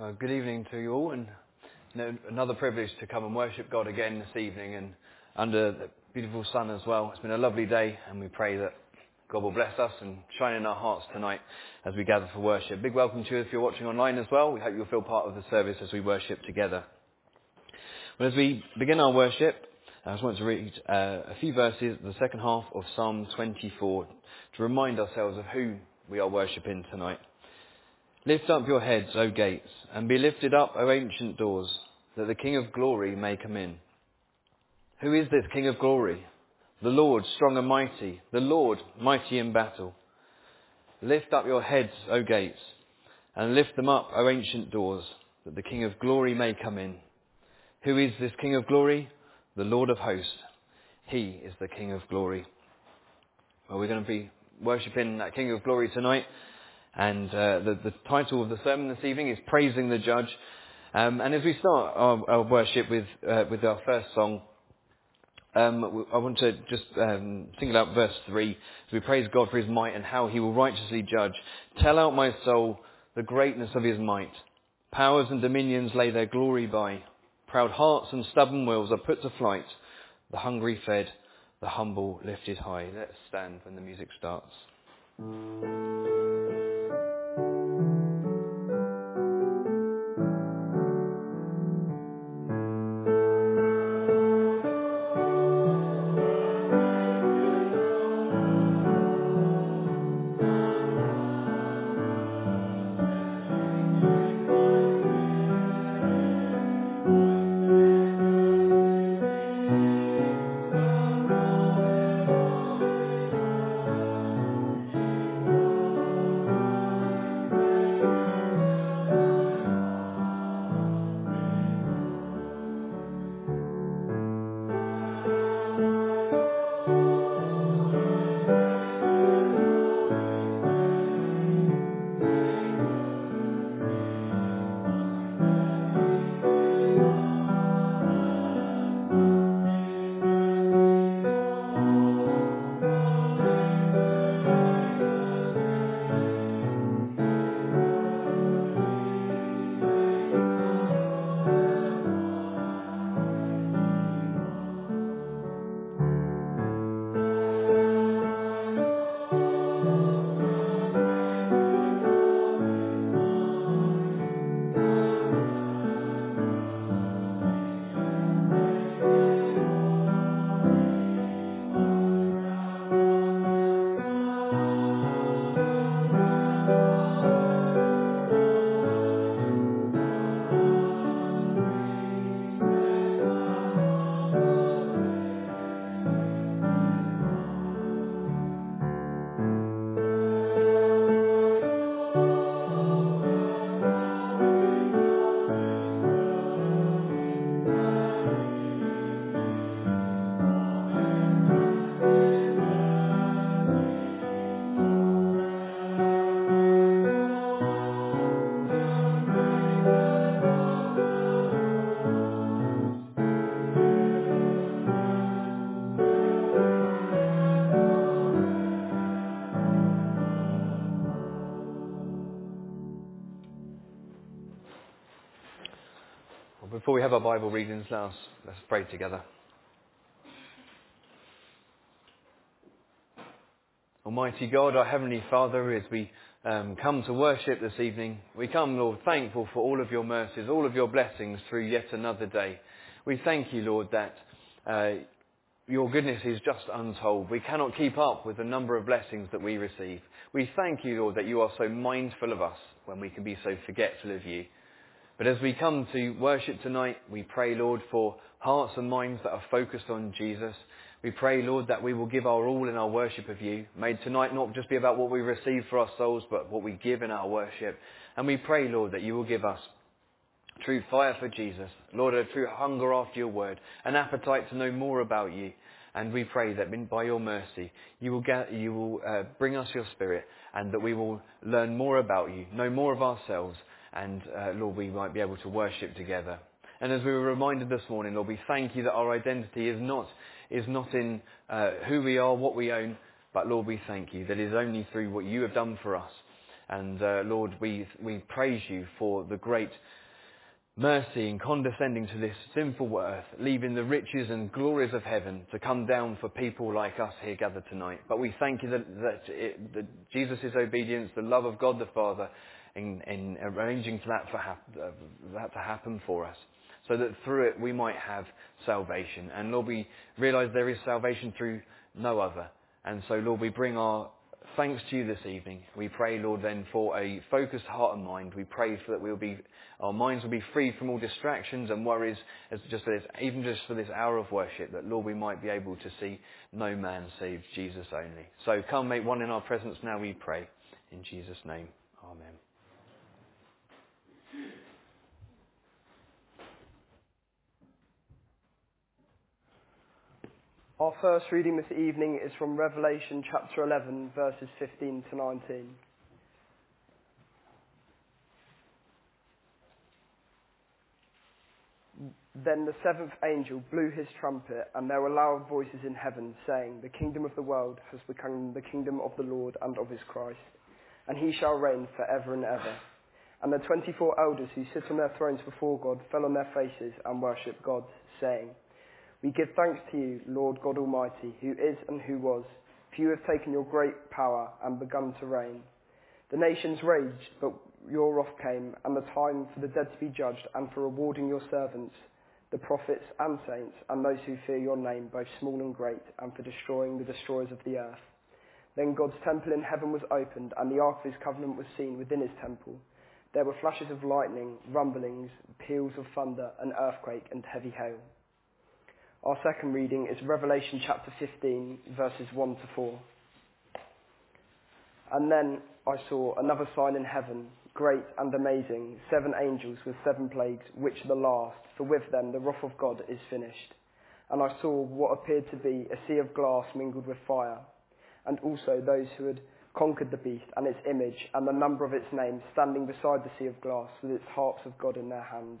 Uh, good evening to you all, and another privilege to come and worship God again this evening, and under the beautiful sun as well. It's been a lovely day, and we pray that God will bless us and shine in our hearts tonight as we gather for worship. Big welcome to you if you're watching online as well. We hope you'll feel part of the service as we worship together. Well, as we begin our worship, I just want to read uh, a few verses, of the second half of Psalm 24, to remind ourselves of who we are worshipping tonight. Lift up your heads, O gates, and be lifted up, O ancient doors, that the King of glory may come in. Who is this King of glory? The Lord, strong and mighty, the Lord, mighty in battle. Lift up your heads, O gates, and lift them up, O ancient doors, that the King of glory may come in. Who is this King of glory? The Lord of hosts. He is the King of glory. Well, we're going to be worshipping that King of glory tonight. And uh, the, the, title of the sermon this evening is Praising the Judge. Um, and as we start our, our worship with, uh, with our first song, um, I want to just um, single out verse 3 as we praise God for his might and how he will righteously judge. Tell out, my soul, the greatness of his might. Powers and dominions lay their glory by. Proud hearts and stubborn wills are put to flight. The hungry fed, the humble lifted high. Let's stand when the music starts. Before we have our Bible readings, let us, let's pray together. Almighty God, our Heavenly Father, as we um, come to worship this evening, we come, Lord, thankful for all of your mercies, all of your blessings through yet another day. We thank you, Lord, that uh, your goodness is just untold. We cannot keep up with the number of blessings that we receive. We thank you, Lord, that you are so mindful of us when we can be so forgetful of you. But as we come to worship tonight, we pray, Lord, for hearts and minds that are focused on Jesus. We pray, Lord, that we will give our all in our worship of you. May tonight not just be about what we receive for our souls, but what we give in our worship. And we pray, Lord, that you will give us true fire for Jesus. Lord, a true hunger after your word, an appetite to know more about you. And we pray that by your mercy, you will, get, you will uh, bring us your spirit and that we will learn more about you, know more of ourselves, and uh, Lord, we might be able to worship together. And as we were reminded this morning, Lord, we thank you that our identity is not, is not in uh, who we are, what we own, but Lord, we thank you that it is only through what you have done for us. And uh, Lord, we, we praise you for the great mercy in condescending to this sinful earth, leaving the riches and glories of heaven to come down for people like us here gathered tonight. But we thank you that, that, it, that Jesus' obedience, the love of God the Father, in, in arranging for that, for hap- uh, that to happen for us, so that through it we might have salvation. And Lord, we realize there is salvation through no other. And so, Lord, we bring our thanks to you this evening. We pray, Lord, then for a focused heart and mind. We pray for that we'll be, our minds will be free from all distractions and worries, as just for this, even just for this hour of worship, that Lord, we might be able to see no man save Jesus only. So come make one in our presence now, we pray. In Jesus' name, Amen. Our first reading this evening is from Revelation chapter 11, verses 15 to 19. Then the seventh angel blew his trumpet, and there were loud voices in heaven, saying, The kingdom of the world has become the kingdom of the Lord and of his Christ, and he shall reign for ever and ever. And the twenty-four elders who sit on their thrones before God fell on their faces and worshipped God, saying, we give thanks to you, Lord God Almighty, who is and who was, for you have taken your great power and begun to reign. The nations raged, but your wrath came, and the time for the dead to be judged, and for rewarding your servants, the prophets and saints, and those who fear your name, both small and great, and for destroying the destroyers of the earth. Then God's temple in heaven was opened, and the ark of his covenant was seen within his temple. There were flashes of lightning, rumblings, peals of thunder, an earthquake, and heavy hail. Our second reading is Revelation chapter 15, verses 1 to 4. And then I saw another sign in heaven, great and amazing, seven angels with seven plagues, which are the last, for with them the wrath of God is finished. And I saw what appeared to be a sea of glass mingled with fire, and also those who had conquered the beast and its image and the number of its name standing beside the sea of glass with its harps of God in their hands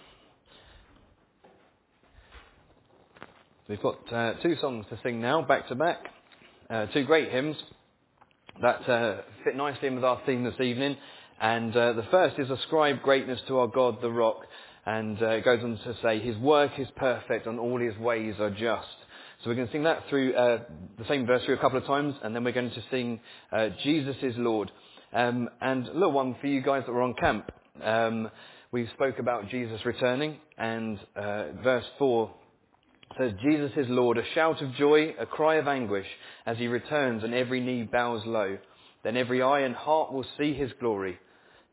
We've got uh, two songs to sing now, back to back. Uh, two great hymns that uh, fit nicely in with our theme this evening. And uh, the first is Ascribe Greatness to Our God, the Rock. And uh, it goes on to say, His work is perfect and all His ways are just. So we're going to sing that through the same verse through a couple of times, and then we're going to sing Jesus is Lord. Um, and a little one for you guys that were on camp. Um, we spoke about Jesus returning, and verse 4 says, Jesus is Lord, a shout of joy, a cry of anguish as he returns and every knee bows low. Then every eye and heart will see his glory.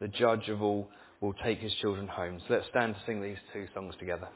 The judge of all will take his children home. So let's stand to sing these two songs together.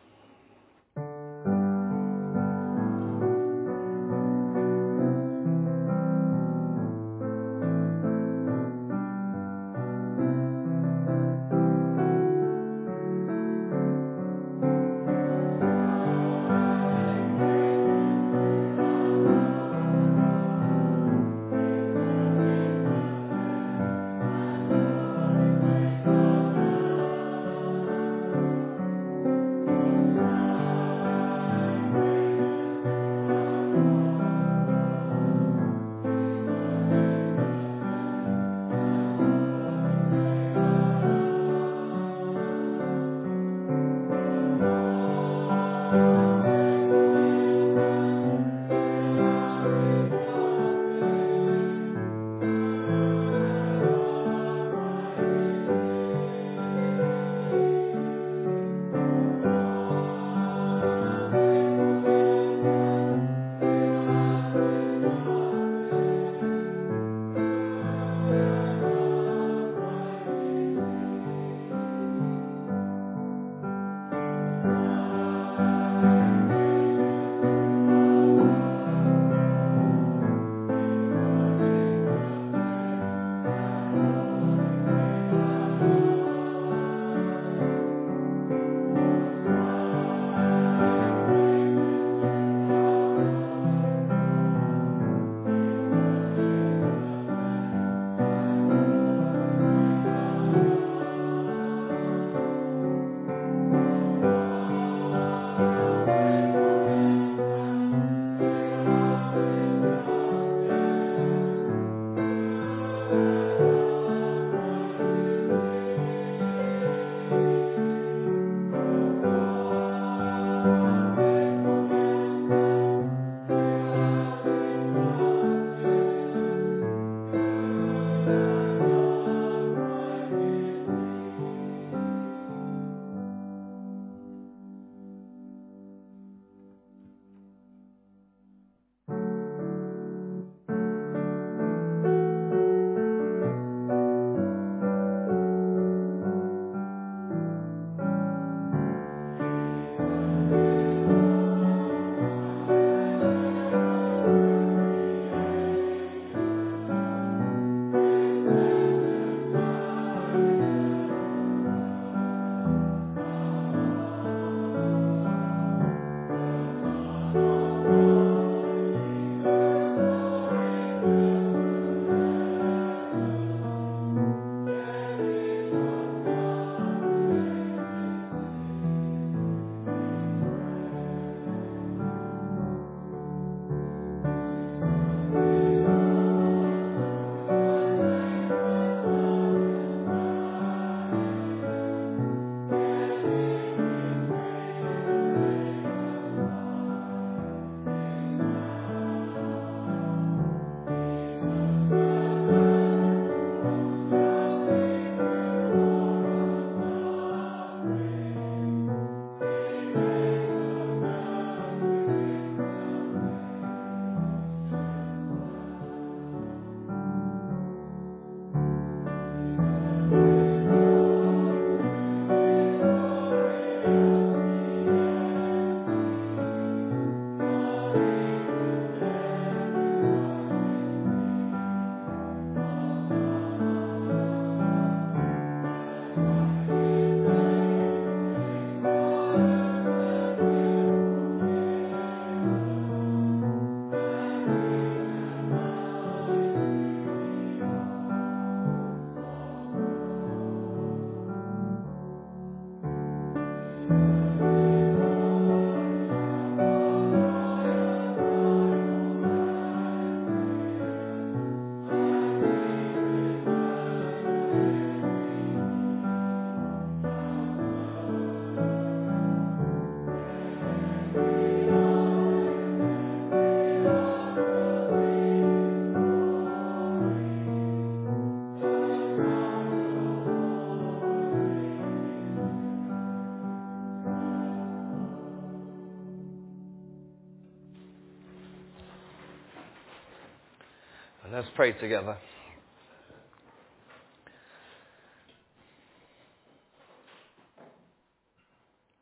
Pray together.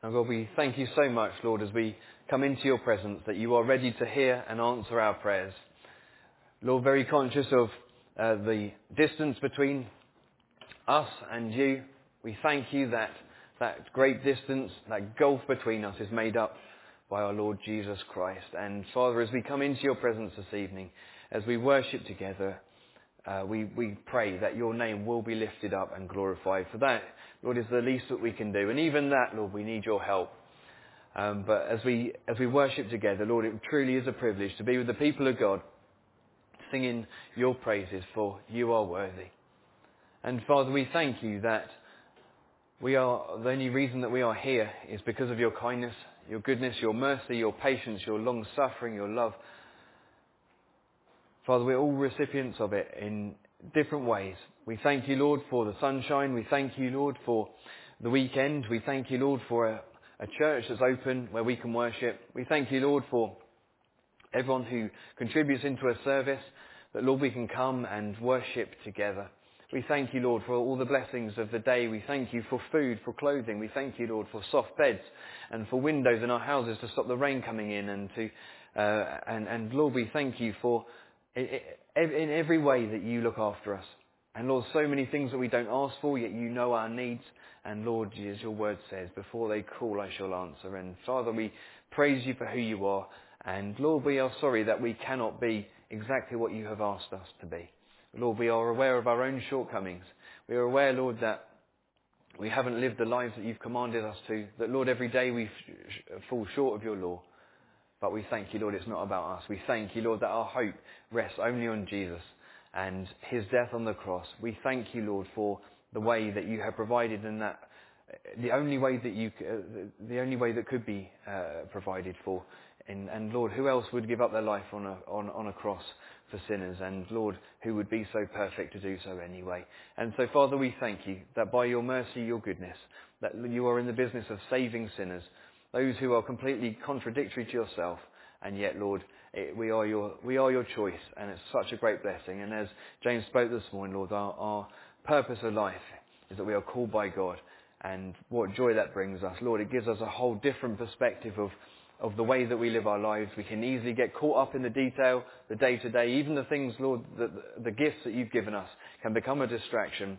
Now, God, we thank you so much, Lord, as we come into your presence, that you are ready to hear and answer our prayers. Lord, very conscious of uh, the distance between us and you, we thank you that that great distance, that gulf between us is made up by our Lord Jesus Christ. And Father, as we come into your presence this evening, as we worship together, uh, we, we pray that your name will be lifted up and glorified. For that, Lord, is the least that we can do. And even that, Lord, we need your help. Um, but as we, as we worship together, Lord, it truly is a privilege to be with the people of God, singing your praises, for you are worthy. And Father, we thank you that we are, the only reason that we are here is because of your kindness, your goodness, your mercy, your patience, your long suffering, your love. Father, we're all recipients of it in different ways. We thank you, Lord, for the sunshine. We thank you, Lord, for the weekend. We thank you, Lord, for a, a church that's open where we can worship. We thank you, Lord, for everyone who contributes into a service, that, Lord, we can come and worship together. We thank you, Lord, for all the blessings of the day. We thank you for food, for clothing. We thank you, Lord, for soft beds and for windows in our houses to stop the rain coming in. And, to, uh, and, and Lord, we thank you for in every way that you look after us. And Lord, so many things that we don't ask for, yet you know our needs. And Lord, as your word says, before they call, I shall answer. And Father, we praise you for who you are. And Lord, we are sorry that we cannot be exactly what you have asked us to be. Lord, we are aware of our own shortcomings. We are aware, Lord, that we haven't lived the lives that you've commanded us to. That, Lord, every day we fall short of your law. But we thank you, Lord, it's not about us. We thank you, Lord, that our hope rests only on Jesus and his death on the cross. We thank you, Lord, for the way that you have provided and that the only way that you, uh, the only way that could be uh, provided for. And, and, Lord, who else would give up their life on a, on, on a cross for sinners? And Lord, who would be so perfect to do so anyway? And so, Father, we thank you that by your mercy, your goodness, that you are in the business of saving sinners those who are completely contradictory to yourself, and yet, Lord, it, we, are your, we are your choice, and it's such a great blessing. And as James spoke this morning, Lord, our, our purpose of life is that we are called by God, and what joy that brings us. Lord, it gives us a whole different perspective of, of the way that we live our lives. We can easily get caught up in the detail, the day to day, even the things, Lord, the gifts that you've given us can become a distraction.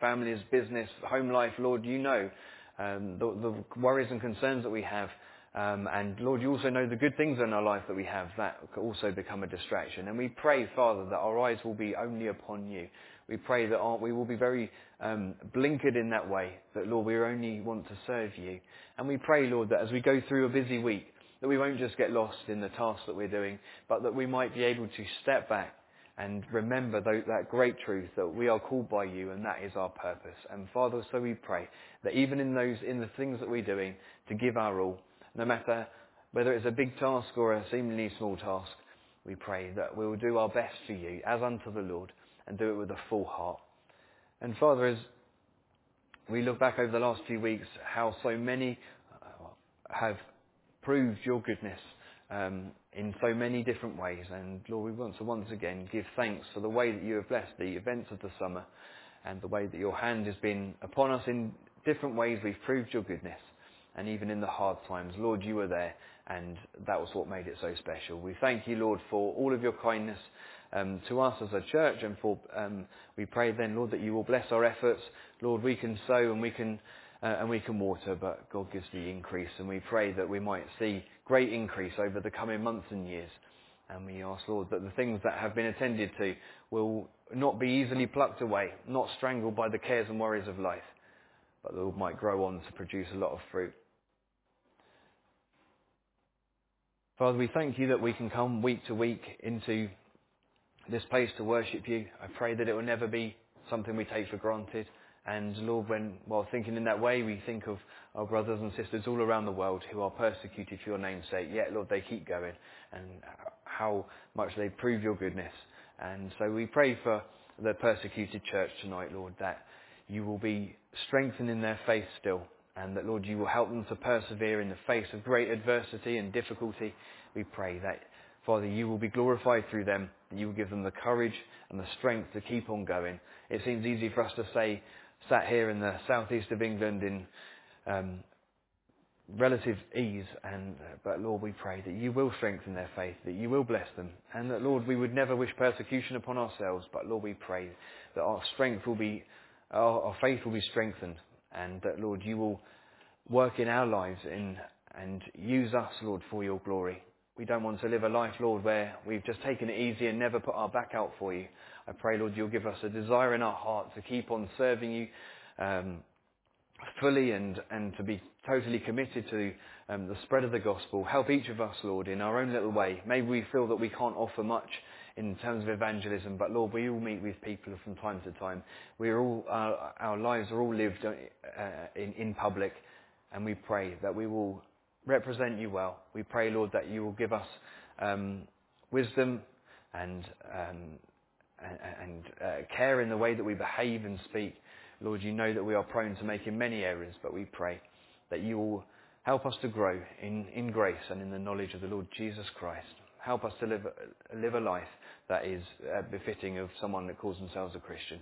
Families, business, home life, Lord, you know um, the, the, worries and concerns that we have. Um, and Lord, you also know the good things in our life that we have that also become a distraction. And we pray, Father, that our eyes will be only upon you. We pray that our, we will be very um, blinkered in that way, that Lord, we only want to serve you. And we pray, Lord, that as we go through a busy week, that we won't just get lost in the tasks that we're doing, but that we might be able to step back and remember that great truth that we are called by you and that is our purpose. And Father, so we pray that even in those, in the things that we're doing, to give our all, no matter whether it's a big task or a seemingly small task, we pray that we will do our best for you as unto the Lord and do it with a full heart. And Father, as we look back over the last few weeks, how so many uh, have proved your goodness um, in so many different ways. And Lord, we want to once again give thanks for the way that you have blessed the events of the summer and the way that your hand has been upon us in different ways. We've proved your goodness. And even in the hard times, Lord, you were there, and that was what made it so special. We thank you, Lord, for all of your kindness um, to us as a church, and for um, we pray then, Lord, that you will bless our efforts. Lord, we can sow and we can uh, and we can water, but God gives the increase. And we pray that we might see great increase over the coming months and years. And we ask, Lord, that the things that have been attended to will not be easily plucked away, not strangled by the cares and worries of life, but that might grow on to produce a lot of fruit. Father, we thank you that we can come week to week into this place to worship you. I pray that it will never be something we take for granted. And Lord, when, while thinking in that way, we think of our brothers and sisters all around the world who are persecuted for your name's sake. Yet, Lord, they keep going and how much they prove your goodness. And so we pray for the persecuted church tonight, Lord, that you will be strengthening their faith still and that, Lord, you will help them to persevere in the face of great adversity and difficulty. We pray that Father, you will be glorified through them, and you will give them the courage and the strength to keep on going. It seems easy for us to say, sat here in the southeast of England in um, relative ease, and uh, but Lord, we pray that you will strengthen their faith, that you will bless them, and that Lord, we would never wish persecution upon ourselves, but Lord, we pray that our strength will be, our, our faith will be strengthened, and that Lord, you will work in our lives in and use us, Lord, for your glory. We don't want to live a life, Lord, where we've just taken it easy and never put our back out for you. I pray, Lord, you'll give us a desire in our heart to keep on serving you um, fully and, and to be totally committed to um, the spread of the gospel. Help each of us, Lord, in our own little way. Maybe we feel that we can't offer much in terms of evangelism, but Lord, we all meet with people from time to time. We are all, our, our lives are all lived uh, in, in public, and we pray that we will represent you well. We pray, Lord, that you will give us um, wisdom and, um, and, uh, care in the way that we behave and speak. Lord, you know that we are prone to make in many errors, but we pray that you will help us to grow in, in grace and in the knowledge of the Lord Jesus Christ. Help us to live, live a life that is uh, befitting of someone that calls themselves a Christian.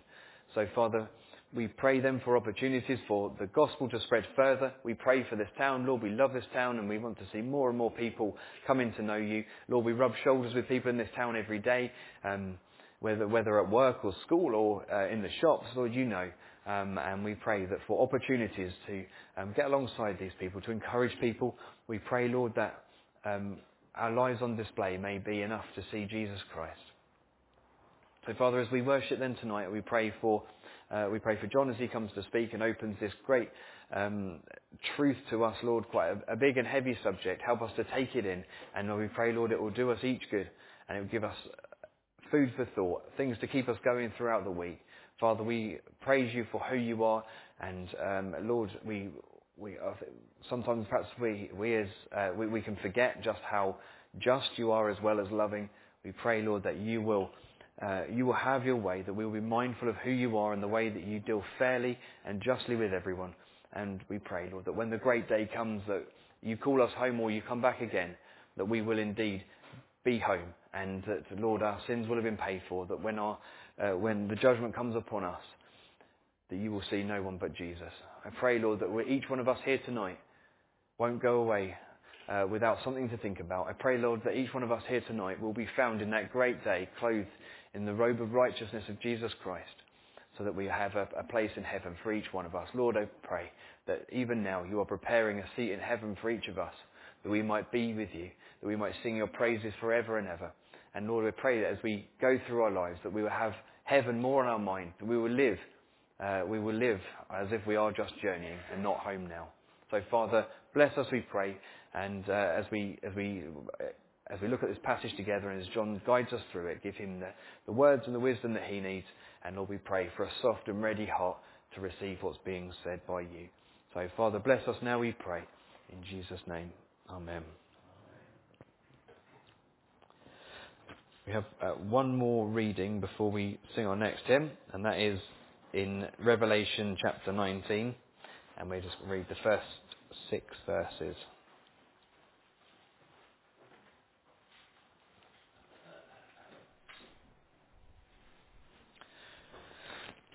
So, Father, we pray then for opportunities for the gospel to spread further. We pray for this town. Lord, we love this town and we want to see more and more people coming to know you. Lord, we rub shoulders with people in this town every day, um, whether, whether at work or school or uh, in the shops. Lord, you know. Um, and we pray that for opportunities to um, get alongside these people, to encourage people, we pray, Lord, that um, our lives on display may be enough to see Jesus Christ. So, Father, as we worship then tonight, we pray for uh, we pray for John as he comes to speak and opens this great um, truth to us, Lord, quite a, a, big and heavy subject. Help us to take it in. And Lord, we pray, Lord, it will do us each good and it will give us food for thought, things to keep us going throughout the week. Father, we praise you for who you are. And um, Lord, we, we sometimes perhaps we, we, as, uh, we, we can forget just how just you are as well as loving. We pray, Lord, that you will uh, you will have your way, that we will be mindful of who you are and the way that you deal fairly and justly with everyone. And we pray, Lord, that when the great day comes that you call us home or you come back again, that we will indeed be home and that, Lord, our sins will have been paid for, that when, our, uh, when the judgment comes upon us, that you will see no one but Jesus. I pray, Lord, that each one of us here tonight won't go away uh, without something to think about. I pray, Lord, that each one of us here tonight will be found in that great day, clothed in the robe of righteousness of Jesus Christ, so that we have a, a place in heaven for each one of us. Lord, I pray that even now you are preparing a seat in heaven for each of us, that we might be with you, that we might sing your praises forever and ever. And Lord, I pray that as we go through our lives, that we will have heaven more on our mind, that we will live, uh, we will live as if we are just journeying and not home now. So Father, bless us, we pray, and uh, as we as we as we look at this passage together and as John guides us through it, give him the, the words and the wisdom that he needs. And Lord, we pray for a soft and ready heart to receive what's being said by you. So, Father, bless us now, we pray. In Jesus' name, Amen. We have uh, one more reading before we sing our next hymn, and that is in Revelation chapter 19. And we just read the first six verses.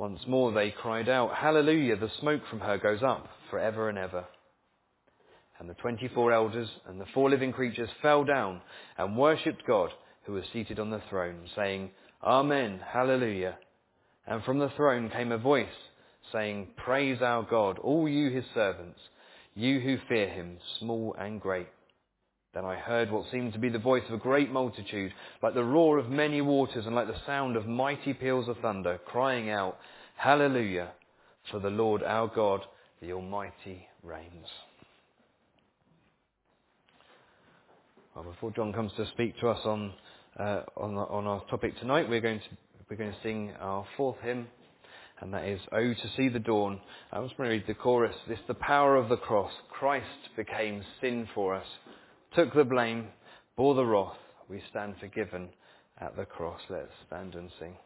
Once more they cried out, Hallelujah, the smoke from her goes up for ever and ever. And the twenty-four elders and the four living creatures fell down and worshipped God who was seated on the throne, saying, Amen, Hallelujah. And from the throne came a voice saying, Praise our God, all you his servants, you who fear him, small and great. Then I heard what seemed to be the voice of a great multitude, like the roar of many waters and like the sound of mighty peals of thunder, crying out, Hallelujah, for the Lord our God, the Almighty, reigns. Well, before John comes to speak to us on, uh, on, on, our topic tonight, we're going, to, we're going to sing our fourth hymn, and that is, Oh, to see the dawn. I'm just going to read the chorus. This, the power of the cross. Christ became sin for us took the blame, bore the wrath. We stand forgiven at the cross. Let's stand and sing.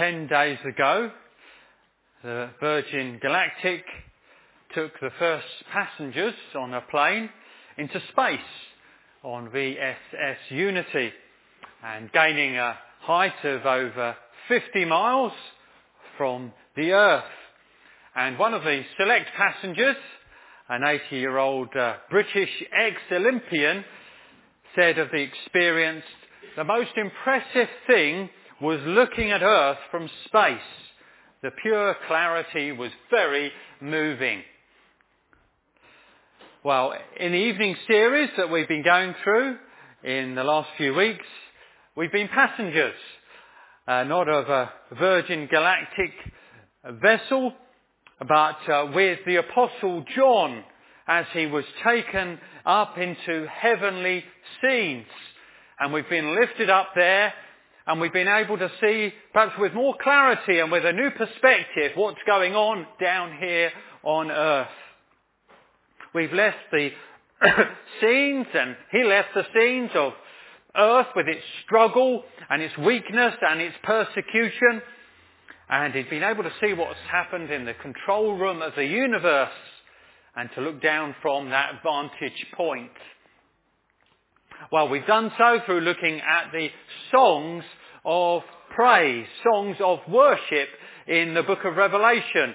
ten days ago, the Virgin Galactic took the first passengers on a plane into space on VSS Unity and gaining a height of over 50 miles from the Earth. And one of the select passengers, an 80-year-old uh, British ex-Olympian, said of the experience, the most impressive thing was looking at Earth from space. The pure clarity was very moving. Well, in the evening series that we've been going through in the last few weeks, we've been passengers, uh, not of a Virgin Galactic vessel, but uh, with the Apostle John as he was taken up into heavenly scenes. And we've been lifted up there and we've been able to see, perhaps with more clarity and with a new perspective, what's going on down here on earth. We've left the scenes and he left the scenes of earth with its struggle and its weakness and its persecution. And he'd been able to see what's happened in the control room of the universe and to look down from that vantage point. Well, we've done so through looking at the songs of praise, songs of worship in the book of Revelation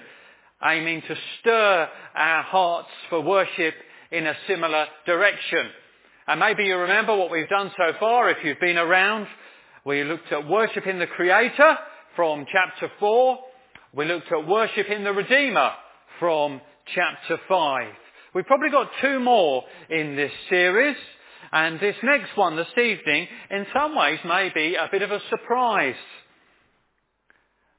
aiming to stir our hearts for worship in a similar direction. And maybe you remember what we've done so far if you've been around. We looked at worship in the Creator from chapter 4. We looked at worship in the Redeemer from chapter 5. We've probably got two more in this series. And this next one this evening, in some ways, may be a bit of a surprise.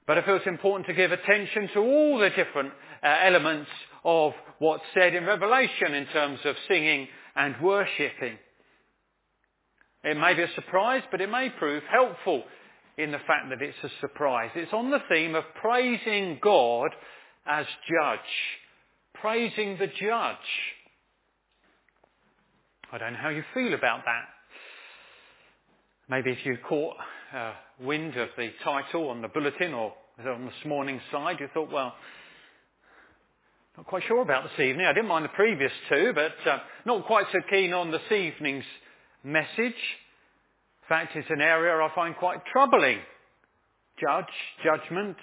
But I feel it's important to give attention to all the different uh, elements of what's said in Revelation in terms of singing and worshipping. It may be a surprise, but it may prove helpful in the fact that it's a surprise. It's on the theme of praising God as judge. Praising the judge. I don't know how you feel about that. Maybe if you caught uh, wind of the title on the bulletin or on this morning's slide, you thought, well, not quite sure about this evening. I didn't mind the previous two, but uh, not quite so keen on this evening's message. In fact, it's an area I find quite troubling. Judge, judgment,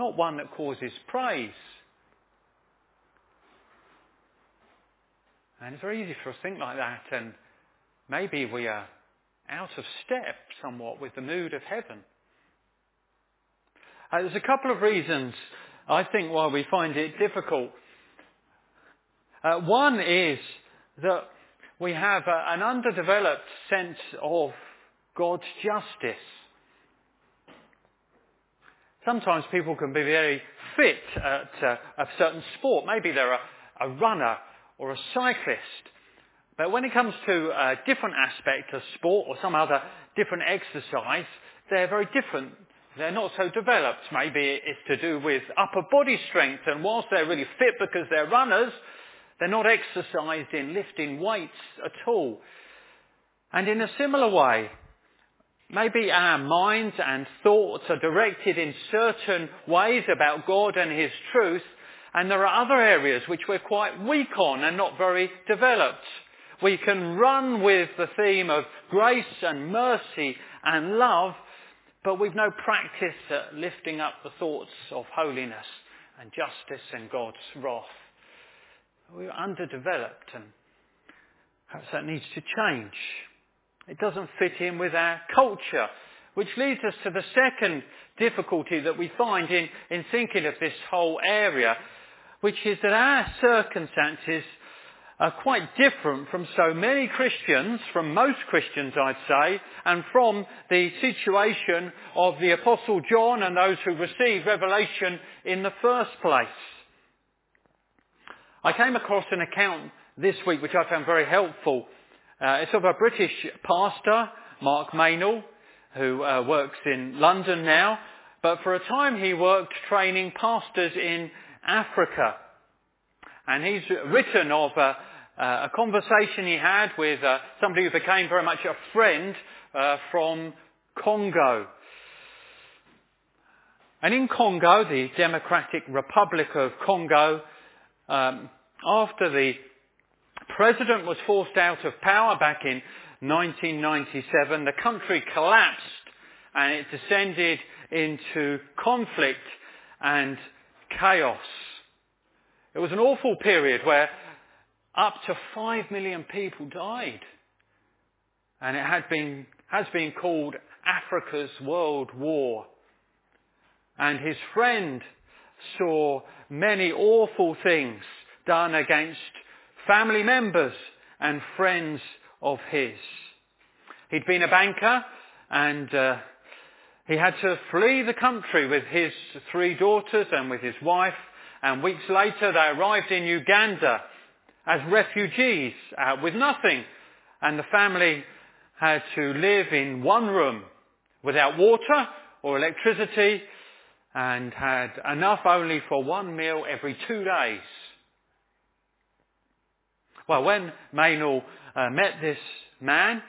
not one that causes praise. And it's very easy for us to think like that, and maybe we are out of step somewhat with the mood of heaven. Uh, there's a couple of reasons I think why we find it difficult. Uh, one is that we have a, an underdeveloped sense of God's justice. Sometimes people can be very fit at uh, a certain sport. Maybe they're a, a runner or a cyclist. But when it comes to a different aspect of sport or some other different exercise, they're very different. They're not so developed. Maybe it's to do with upper body strength and whilst they're really fit because they're runners, they're not exercised in lifting weights at all. And in a similar way, maybe our minds and thoughts are directed in certain ways about God and His truth, and there are other areas which we're quite weak on and not very developed. We can run with the theme of grace and mercy and love, but we've no practice at lifting up the thoughts of holiness and justice and God's wrath. We're underdeveloped and perhaps that needs to change. It doesn't fit in with our culture, which leads us to the second difficulty that we find in, in thinking of this whole area, which is that our circumstances are quite different from so many Christians, from most Christians I'd say, and from the situation of the Apostle John and those who received revelation in the first place. I came across an account this week which I found very helpful. Uh, it's of a British pastor, Mark Meynell, who uh, works in London now, but for a time he worked training pastors in Africa. And he's written of uh, uh, a conversation he had with uh, somebody who became very much a friend from Congo. And in Congo, the Democratic Republic of Congo, um, after the president was forced out of power back in 1997. The country collapsed and it descended into conflict and chaos. It was an awful period where up to five million people died. And it had been, has been called Africa's World War. And his friend saw many awful things done against family members and friends of his. He'd been a banker and uh, he had to flee the country with his three daughters and with his wife and weeks later they arrived in Uganda as refugees uh, with nothing and the family had to live in one room without water or electricity and had enough only for one meal every two days. Well, when Meynell uh, met this man,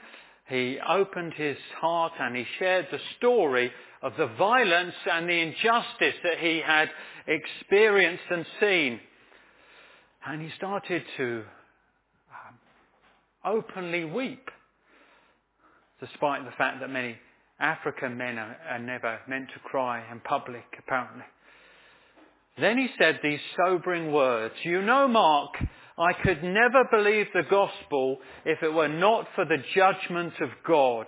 he opened his heart and he shared the story of the violence and the injustice that he had experienced and seen. And he started to um, openly weep, despite the fact that many African men are, are never meant to cry in public, apparently. Then he said these sobering words, You know, Mark, I could never believe the gospel if it were not for the judgment of God.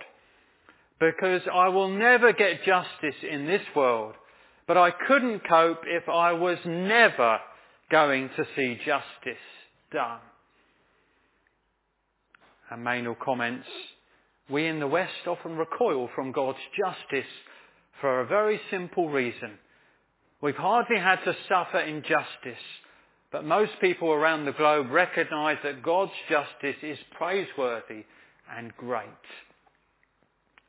Because I will never get justice in this world. But I couldn't cope if I was never going to see justice done. And Meynell comments, we in the West often recoil from God's justice for a very simple reason. We've hardly had to suffer injustice but most people around the globe recognize that God's justice is praiseworthy and great.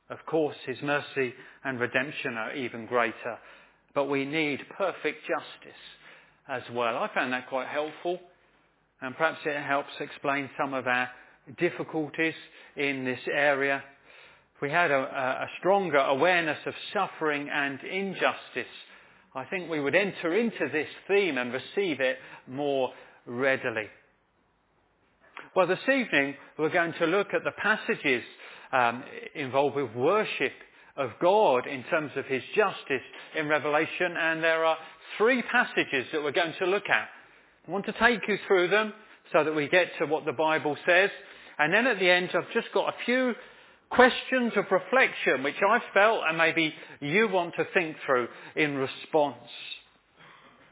Of course, His mercy and redemption are even greater, but we need perfect justice as well. I found that quite helpful, and perhaps it helps explain some of our difficulties in this area. We had a, a stronger awareness of suffering and injustice I think we would enter into this theme and receive it more readily. Well, this evening we're going to look at the passages um, involved with worship of God in terms of His justice in Revelation, and there are three passages that we're going to look at. I want to take you through them so that we get to what the Bible says, and then at the end I've just got a few questions of reflection which I've felt and maybe you want to think through in response.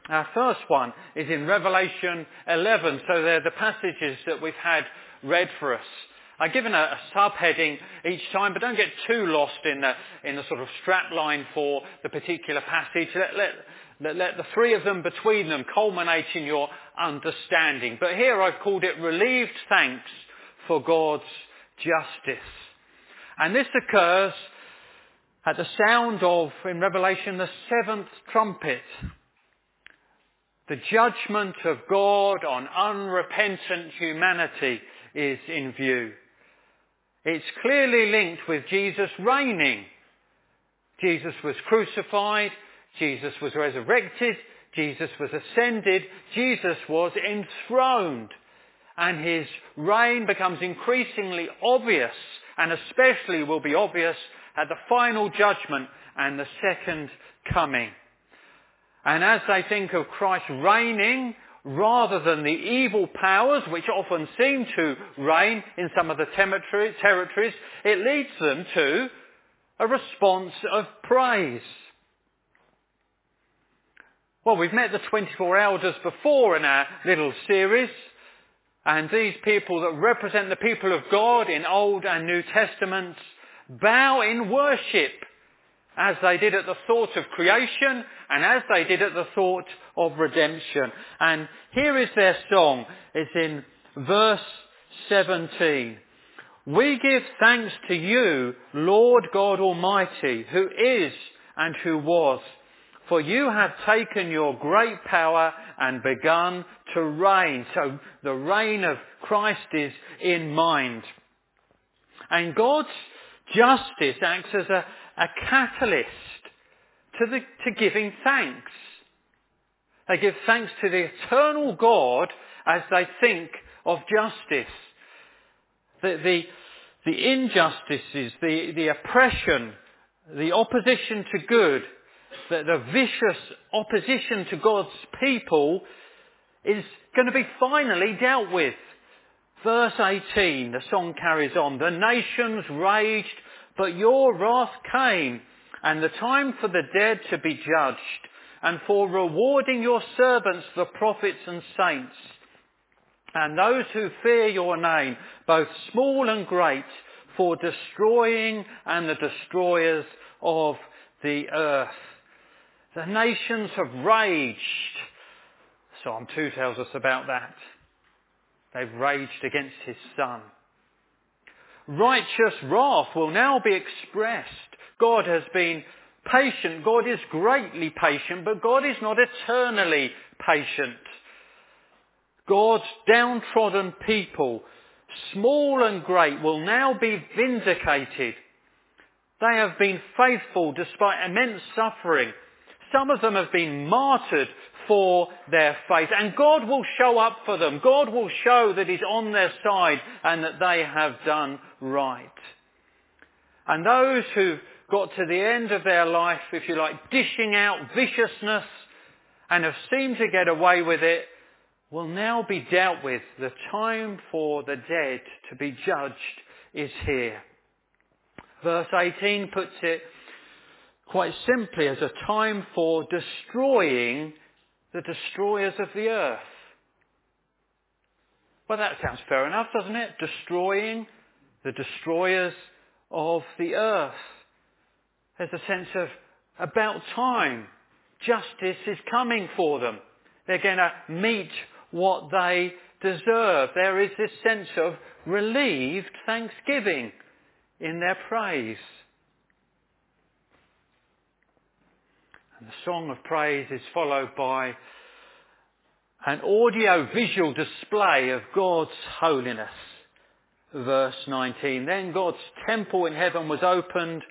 Our first one is in Revelation 11, so they're the passages that we've had read for us. I've given a, a subheading each time, but don't get too lost in the, in the sort of strapline for the particular passage. Let, let, let, let the three of them between them culminate in your understanding. But here I've called it relieved thanks for God's justice. And this occurs at the sound of, in Revelation, the seventh trumpet. The judgment of God on unrepentant humanity is in view. It's clearly linked with Jesus reigning. Jesus was crucified, Jesus was resurrected, Jesus was ascended, Jesus was enthroned. And his reign becomes increasingly obvious and especially will be obvious at the final judgment and the second coming. And as they think of Christ reigning, rather than the evil powers which often seem to reign in some of the territories, it leads them to a response of praise. Well, we've met the 24 elders before in our little series. And these people that represent the people of God in Old and New Testaments bow in worship as they did at the thought of creation and as they did at the thought of redemption. And here is their song. It's in verse 17. We give thanks to you, Lord God Almighty, who is and who was. For you have taken your great power and begun to reign. So the reign of Christ is in mind. And God's justice acts as a, a catalyst to, the, to giving thanks. They give thanks to the eternal God as they think of justice. The, the, the injustices, the, the oppression, the opposition to good, the, the vicious opposition to God's people is going to be finally dealt with. Verse 18, the song carries on. The nations raged, but your wrath came, and the time for the dead to be judged, and for rewarding your servants, the prophets and saints, and those who fear your name, both small and great, for destroying and the destroyers of the earth. The nations have raged. Psalm 2 tells us about that. They've raged against his son. Righteous wrath will now be expressed. God has been patient. God is greatly patient, but God is not eternally patient. God's downtrodden people, small and great, will now be vindicated. They have been faithful despite immense suffering. Some of them have been martyred for their faith. And God will show up for them. God will show that He's on their side and that they have done right. And those who've got to the end of their life, if you like, dishing out viciousness and have seemed to get away with it, will now be dealt with. The time for the dead to be judged is here. Verse 18 puts it quite simply as a time for destroying the destroyers of the earth. Well, that sounds fair enough, doesn't it? Destroying the destroyers of the earth. There's a sense of about time. Justice is coming for them. They're going to meet what they deserve. There is this sense of relieved thanksgiving in their praise. And the song of praise is followed by an audio-visual display of God's holiness. Verse 19. Then God's temple in heaven was opened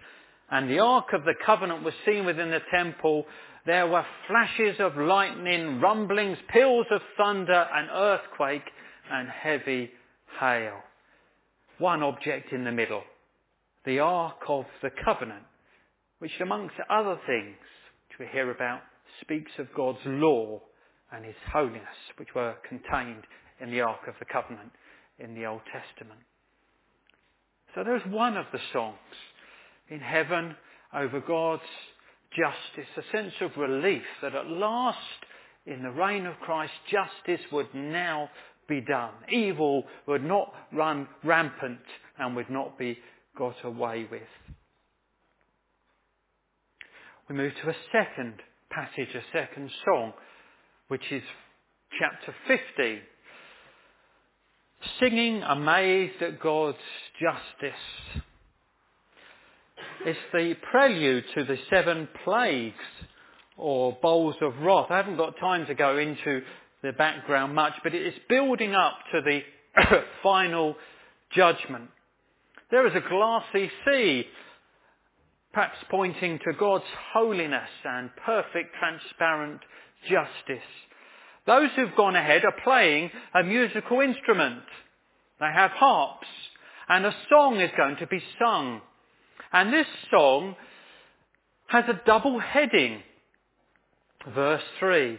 and the Ark of the Covenant was seen within the temple. There were flashes of lightning, rumblings, peals of thunder, an earthquake and heavy hail. One object in the middle. The Ark of the Covenant, which amongst other things which we hear about, speaks of God's law and his holiness, which were contained in the Ark of the Covenant in the Old Testament. So there's one of the songs in heaven over God's justice, a sense of relief that at last, in the reign of Christ, justice would now be done. Evil would not run rampant and would not be got away with we move to a second passage, a second song, which is chapter 50. Singing amazed at God's justice. It's the prelude to the seven plagues or bowls of wrath. I haven't got time to go into the background much, but it is building up to the final judgment. There is a glassy sea perhaps pointing to God's holiness and perfect transparent justice. Those who've gone ahead are playing a musical instrument. They have harps and a song is going to be sung. And this song has a double heading. Verse 3,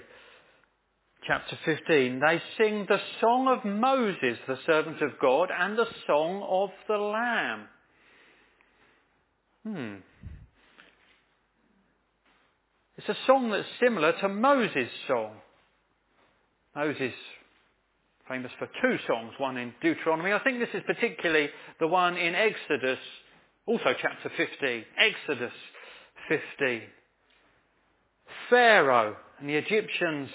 chapter 15, they sing the song of Moses, the servant of God, and the song of the Lamb. Hmm. It's a song that's similar to Moses' song. Moses, famous for two songs, one in Deuteronomy. I think this is particularly the one in Exodus, also chapter 15. Exodus 15. Pharaoh and the Egyptians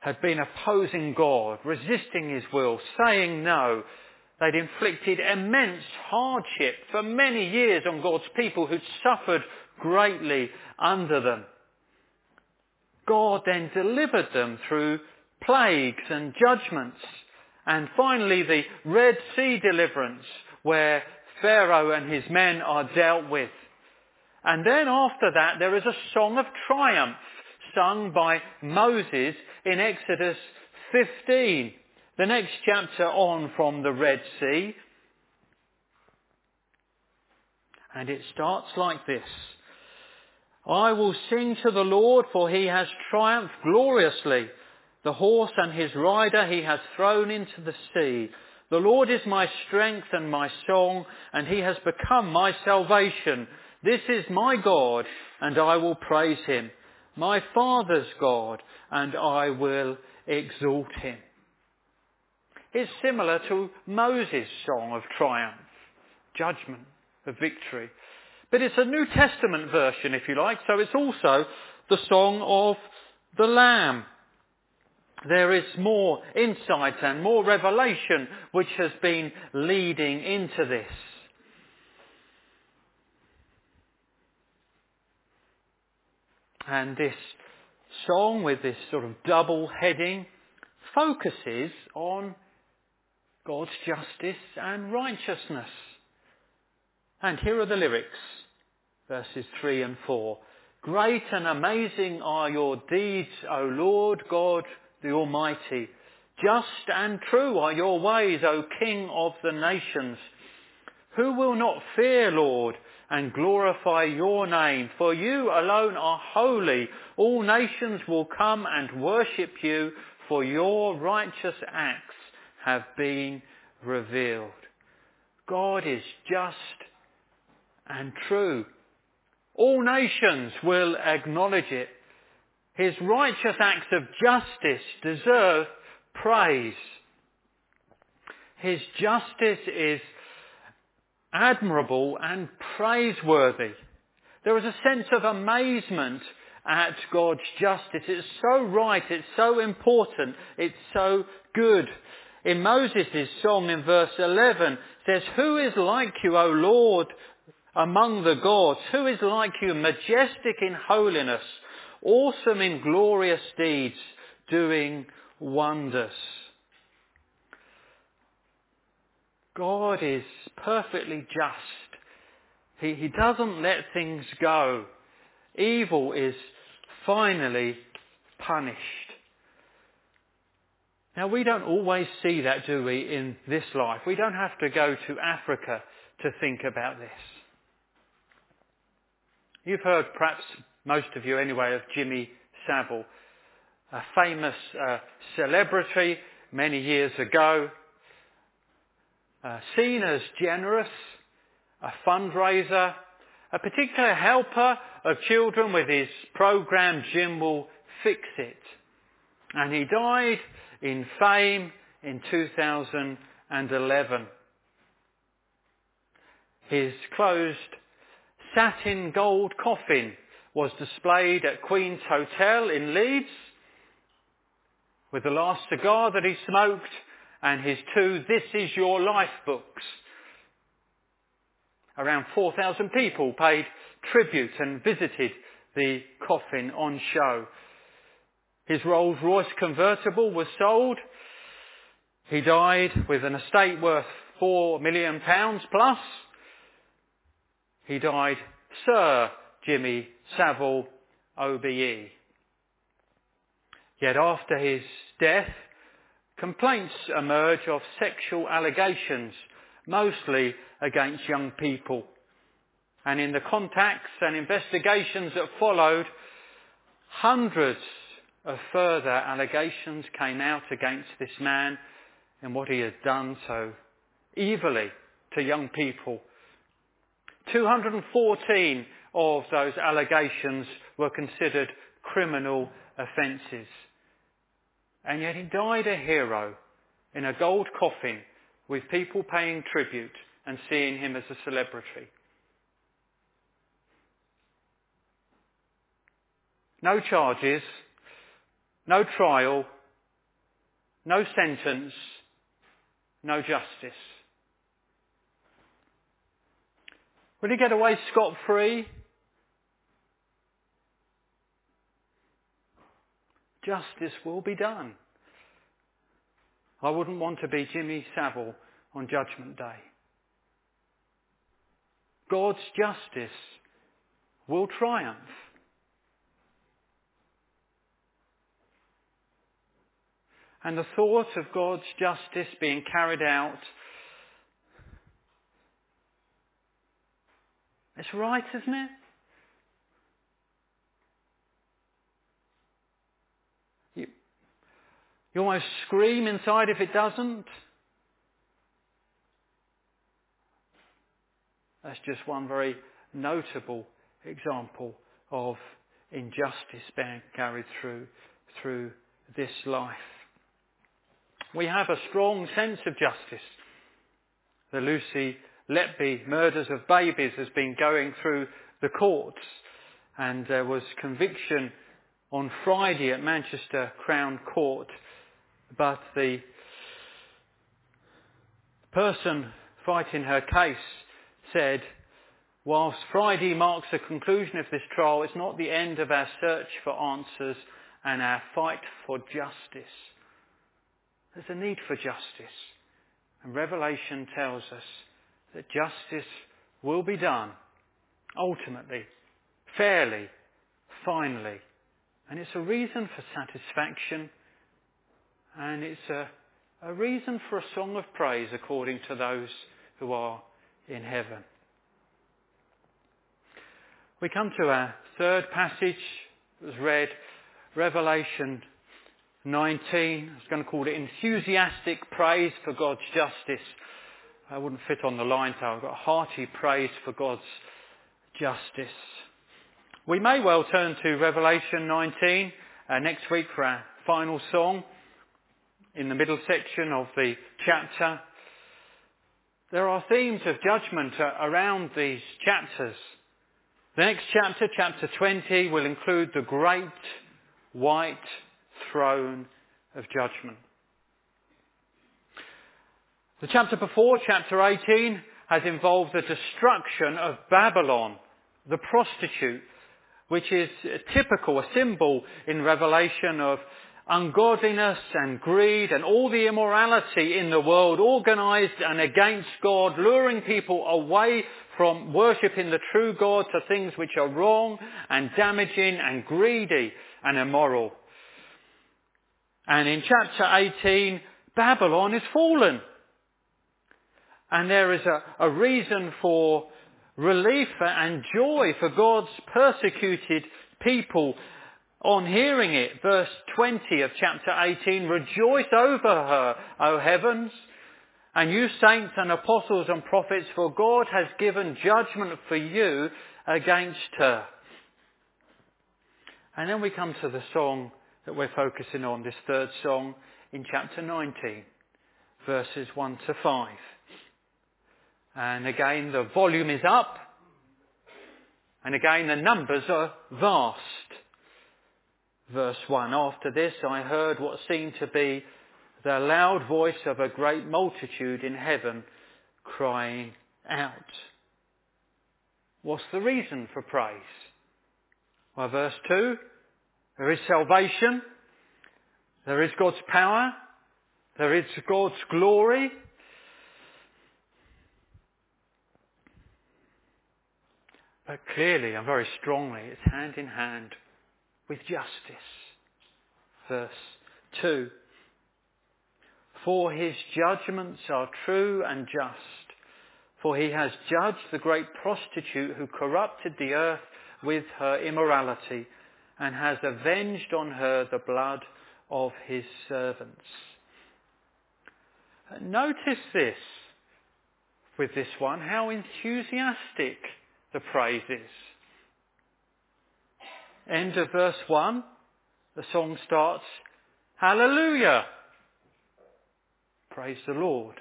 had been opposing God, resisting his will, saying no. They'd inflicted immense hardship for many years on God's people who'd suffered greatly under them. God then delivered them through plagues and judgments. And finally the Red Sea deliverance where Pharaoh and his men are dealt with. And then after that there is a song of triumph sung by Moses in Exodus 15. The next chapter on from the Red Sea. And it starts like this. I will sing to the Lord for he has triumphed gloriously. The horse and his rider he has thrown into the sea. The Lord is my strength and my song and he has become my salvation. This is my God and I will praise him. My Father's God and I will exalt him. It's similar to Moses' song of triumph, judgment, of victory. But it's a New Testament version, if you like, so it's also the song of the Lamb. There is more insight and more revelation which has been leading into this. And this song with this sort of double heading focuses on God's justice and righteousness. And here are the lyrics, verses 3 and 4. Great and amazing are your deeds, O Lord God the Almighty. Just and true are your ways, O King of the nations. Who will not fear, Lord, and glorify your name? For you alone are holy. All nations will come and worship you, for your righteous acts have been revealed. God is just and true. All nations will acknowledge it. His righteous acts of justice deserve praise. His justice is admirable and praiseworthy. There is a sense of amazement at God's justice. It's so right, it's so important, it's so good. In Moses' song in verse 11 says, Who is like you, O Lord, among the gods? Who is like you, majestic in holiness, awesome in glorious deeds, doing wonders? God is perfectly just. He, he doesn't let things go. Evil is finally punished. Now we don't always see that, do we, in this life? We don't have to go to Africa to think about this. You've heard, perhaps most of you anyway, of Jimmy Savile, a famous uh, celebrity many years ago, uh, seen as generous, a fundraiser, a particular helper of children with his program Jim'll Fix It. And he died in fame in 2011. His closed satin gold coffin was displayed at Queen's Hotel in Leeds with the last cigar that he smoked and his two This Is Your Life books. Around 4,000 people paid tribute and visited the coffin on show. His Rolls Royce convertible was sold. He died with an estate worth four million pounds plus. He died Sir Jimmy Savile OBE. Yet after his death, complaints emerge of sexual allegations, mostly against young people. And in the contacts and investigations that followed, hundreds of further allegations came out against this man and what he had done so evilly to young people 214 of those allegations were considered criminal offences. And yet he died a hero in a gold coffin with people paying tribute and seeing him as a celebrity. No charges, no trial, no sentence, no justice. Will he get away scot-free? Justice will be done. I wouldn't want to be Jimmy Savile on Judgment Day. God's justice will triumph. And the thought of God's justice being carried out. It's right, isn't it? You, you almost scream inside if it doesn't. That's just one very notable example of injustice being carried through through this life. We have a strong sense of justice. The Lucy Letby murders of babies has been going through the courts and there was conviction on Friday at Manchester Crown Court but the person fighting her case said Whilst Friday marks the conclusion of this trial, it's not the end of our search for answers and our fight for justice. There's a need for justice. And Revelation tells us that justice will be done ultimately, fairly, finally. And it's a reason for satisfaction and it's a, a reason for a song of praise according to those who are in heaven. We come to our third passage that was read, Revelation 19. I was going to call it enthusiastic praise for God's justice. I wouldn't fit on the line, so I've got hearty praise for God's justice. We may well turn to Revelation 19 uh, next week for our final song in the middle section of the chapter. There are themes of judgment uh, around these chapters. The next chapter, chapter 20, will include the great white throne of judgment. The chapter before, chapter 18, has involved the destruction of Babylon, the prostitute, which is typical, a symbol in Revelation of ungodliness and greed and all the immorality in the world organized and against God, luring people away from worshipping the true God to things which are wrong and damaging and greedy and immoral. And in chapter 18, Babylon is fallen. And there is a, a reason for relief and joy for God's persecuted people on hearing it. Verse 20 of chapter 18, rejoice over her, O heavens, and you saints and apostles and prophets, for God has given judgment for you against her. And then we come to the song that we're focusing on, this third song in chapter 19, verses 1 to 5. And again, the volume is up. And again, the numbers are vast. Verse 1, after this I heard what seemed to be the loud voice of a great multitude in heaven crying out. What's the reason for praise? Well, verse 2, there is salvation, there is God's power, there is God's glory. But clearly and very strongly, it's hand in hand with justice. Verse 2. For his judgments are true and just. For he has judged the great prostitute who corrupted the earth with her immorality and has avenged on her the blood of his servants. Notice this with this one, how enthusiastic the praise is. End of verse 1, the song starts, Hallelujah! Praise the Lord.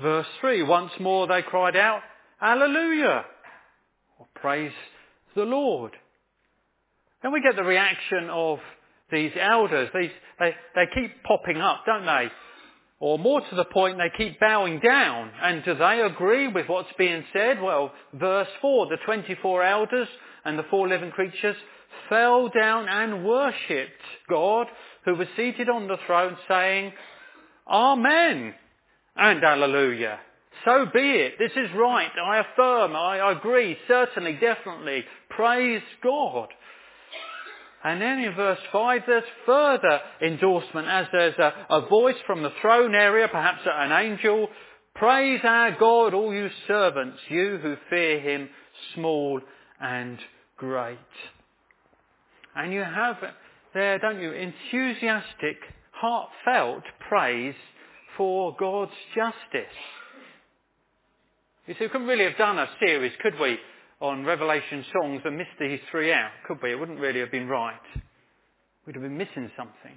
Verse 3, once more they cried out, Hallelujah! Praise the Lord. Then we get the reaction of these elders. These, they, they keep popping up, don't they? Or more to the point, they keep bowing down. And do they agree with what's being said? Well, verse 4, the 24 elders and the four living creatures fell down and worshipped God who was seated on the throne saying, Amen and Alleluia. So be it. This is right. I affirm. I agree. Certainly, definitely. Praise God. And then in verse 5 there's further endorsement as there's a, a voice from the throne area, perhaps an angel. Praise our God, all you servants, you who fear him, small and great. And you have there, don't you, enthusiastic, heartfelt praise for God's justice. You see, we couldn't really have done a series, could we, on Revelation songs and missed these three out, could we? It wouldn't really have been right. We'd have been missing something.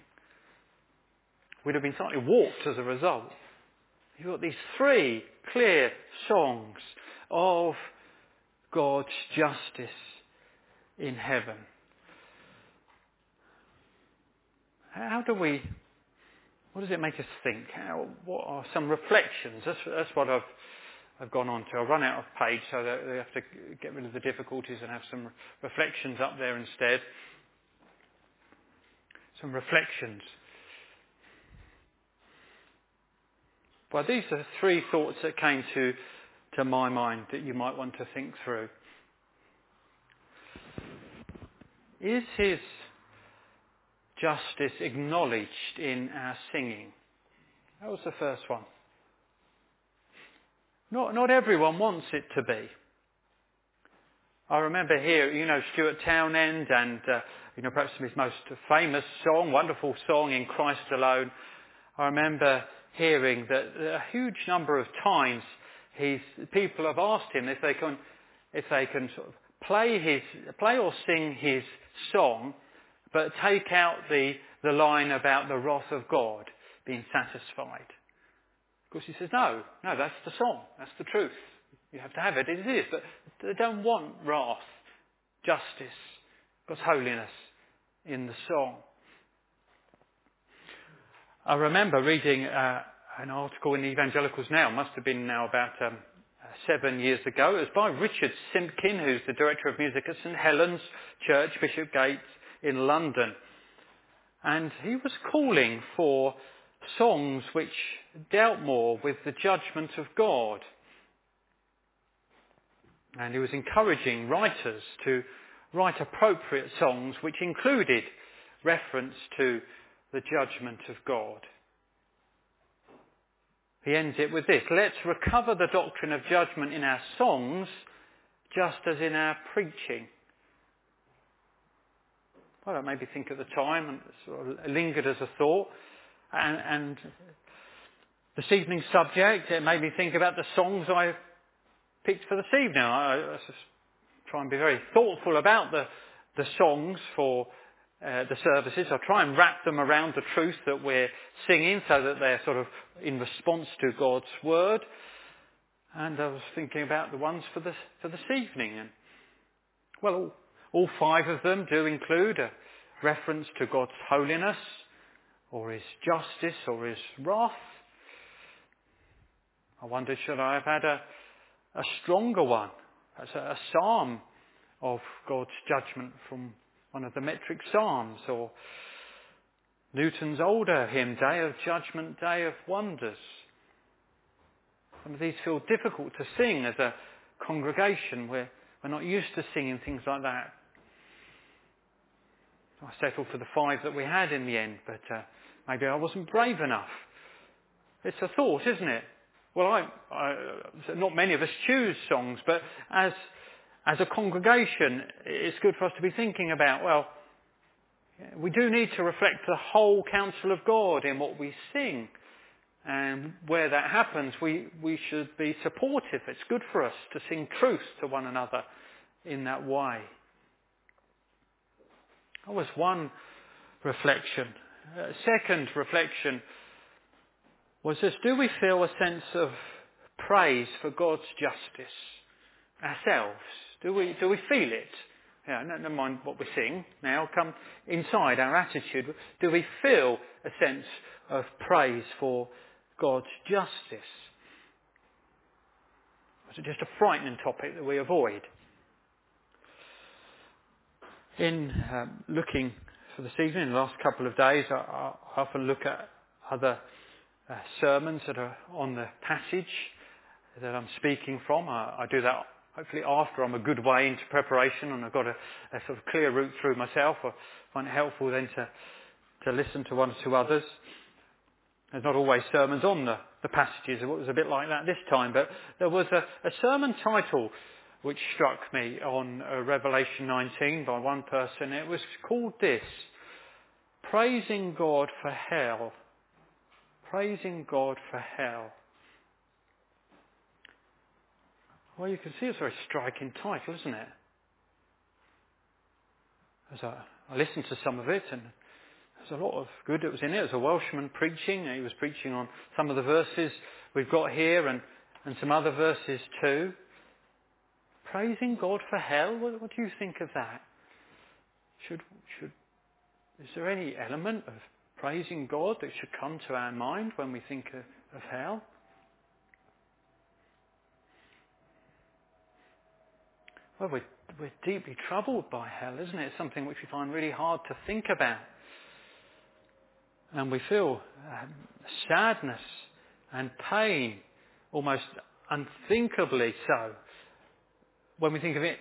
We'd have been slightly warped as a result. You've got these three clear songs of God's justice in heaven. How do we, what does it make us think? How, what are some reflections? That's, that's what I've, I've gone on to. I'll run out of page so they have to get rid of the difficulties and have some reflections up there instead. Some reflections. Well, these are three thoughts that came to, to my mind that you might want to think through. Is his justice acknowledged in our singing? That was the first one. Not, not everyone wants it to be. I remember here, you know, Stuart Townend and, uh, you know, perhaps his most famous song, wonderful song, In Christ Alone. I remember hearing that a huge number of times he's, people have asked him if they can, if they can sort of play his, play or sing his song but take out the, the line about the wrath of God being satisfied. Course, he says, no, no, that's the song. That's the truth. You have to have it. It is. But they don't want wrath, justice, God's holiness in the song. I remember reading uh, an article in Evangelicals Now, must have been now about um, seven years ago. It was by Richard Simpkin, who's the Director of Music at St Helen's Church, Bishopsgate, in London. And he was calling for songs which dealt more with the judgment of God. And he was encouraging writers to write appropriate songs which included reference to the judgment of God. He ends it with this. Let's recover the doctrine of judgment in our songs just as in our preaching. Well, that made me think at the time and sort of lingered as a thought. And, and this evening's subject, it made me think about the songs I picked for this evening. I, I try and be very thoughtful about the, the songs for uh, the services. I try and wrap them around the truth that we're singing so that they're sort of in response to God's word. And I was thinking about the ones for this, for this evening. And, well, all five of them do include a reference to God's holiness or his justice or his wrath. I wonder, should I have had a, a stronger one, as a, a psalm of God's judgment from one of the metric psalms or Newton's older hymn, Day of Judgment, Day of Wonders. Some of these feel difficult to sing as a congregation. We're, we're not used to singing things like that. I settled for the five that we had in the end, but uh, maybe I wasn't brave enough. It's a thought, isn't it? Well, I, I, not many of us choose songs, but as, as a congregation, it's good for us to be thinking about, well, we do need to reflect the whole counsel of God in what we sing. And where that happens, we, we should be supportive. It's good for us to sing truth to one another in that way. That was one reflection. Uh, second reflection was this, do we feel a sense of praise for God's justice ourselves? Do we, do we feel it? Yeah, never mind what we're sing now, come inside our attitude. Do we feel a sense of praise for God's justice? Is it just a frightening topic that we avoid? in um, looking for this evening, in the last couple of days, I, I often look at other uh, sermons that are on the passage that I'm speaking from. I, I, do that hopefully after I'm a good way into preparation and I've got a, a sort of clear route through myself, I find it helpful then to, to listen to one or two others. There's not always sermons on the, the passages. It was a bit like that this time, but there was a, a sermon title which struck me on uh, Revelation 19 by one person. It was called this, Praising God for Hell. Praising God for Hell. Well, you can see it's a very striking title, isn't it? As I, I listened to some of it, and there's a lot of good that was in it. There's a Welshman preaching. He was preaching on some of the verses we've got here, and, and some other verses too. Praising God for hell. What, what do you think of that? Should should is there any element of praising God that should come to our mind when we think of, of hell? Well, we're, we're deeply troubled by hell, isn't it? It's something which we find really hard to think about. And we feel um, sadness and pain, almost unthinkably so, when we think of it,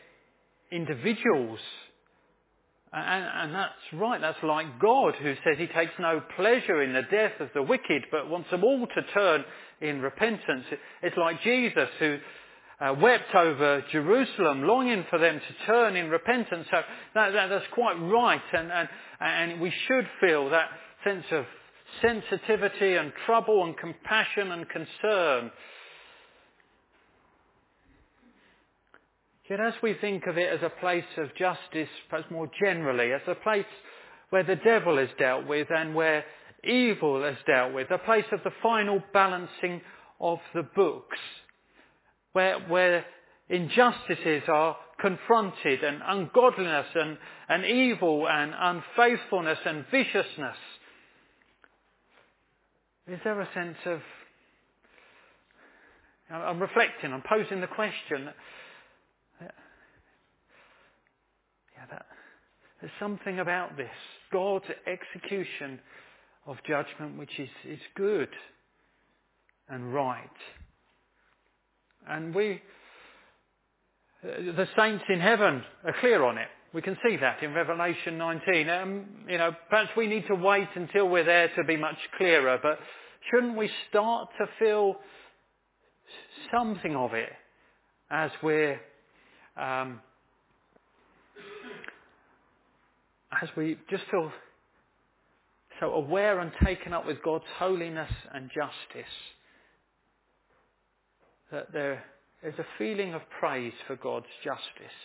individuals. And, and, that's right, that's like God who says he takes no pleasure in the death of the wicked, but wants them all to turn in repentance. It's like Jesus who uh, wept over Jerusalem, longing for them to turn in repentance. So that, that, that's quite right, and, and, and we should feel that sense of sensitivity and trouble and compassion and concern. Yet as we think of it as a place of justice, perhaps more generally, as a place where the devil is dealt with and where evil is dealt with, a place of the final balancing of the books, where, where injustices are confronted and ungodliness and, and evil and unfaithfulness and viciousness. Is there a sense of, I'm reflecting, I'm posing the question. Yeah, that, there's something about this. God's execution of judgment which is, is good and right. And we, the saints in heaven are clear on it. We can see that in Revelation 19. Um, you know, perhaps we need to wait until we're there to be much clearer, but shouldn't we start to feel something of it as we're um, as we just feel so aware and taken up with God's holiness and justice? that there is a feeling of praise for God's justice.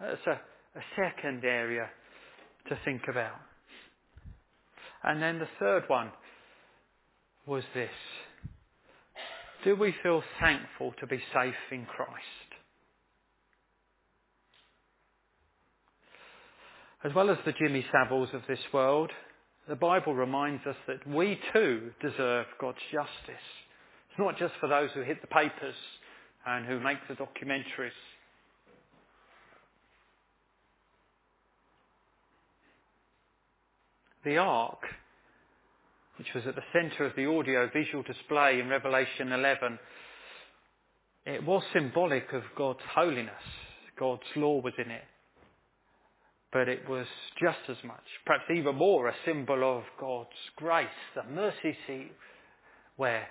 That's a, a second area to think about. And then the third one was this. Do we feel thankful to be safe in Christ? As well as the Jimmy Saviles of this world, the Bible reminds us that we too deserve God's justice. It's not just for those who hit the papers and who make the documentaries. The ark, which was at the centre of the audio-visual display in Revelation 11, it was symbolic of God's holiness. God's law was in it. But it was just as much, perhaps even more, a symbol of God's grace, the mercy seat where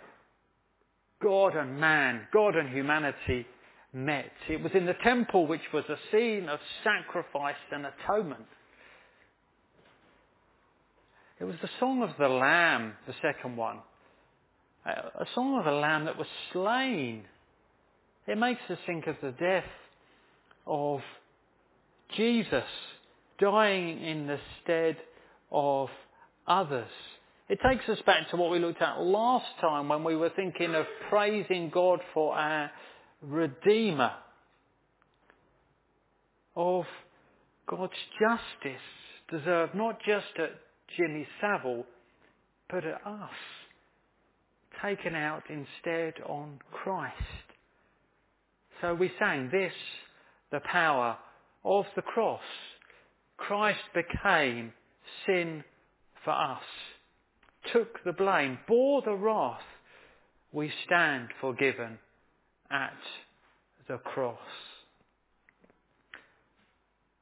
God and man, God and humanity met. It was in the temple which was a scene of sacrifice and atonement. It was the song of the Lamb, the second one. Uh, a song of the Lamb that was slain. It makes us think of the death of Jesus dying in the stead of others. It takes us back to what we looked at last time when we were thinking of praising God for our Redeemer, of God's justice deserved not just at Jimmy Savile, but at us, taken out instead on Christ. So we sang this, the power of the cross. Christ became sin for us took the blame, bore the wrath, we stand forgiven at the cross.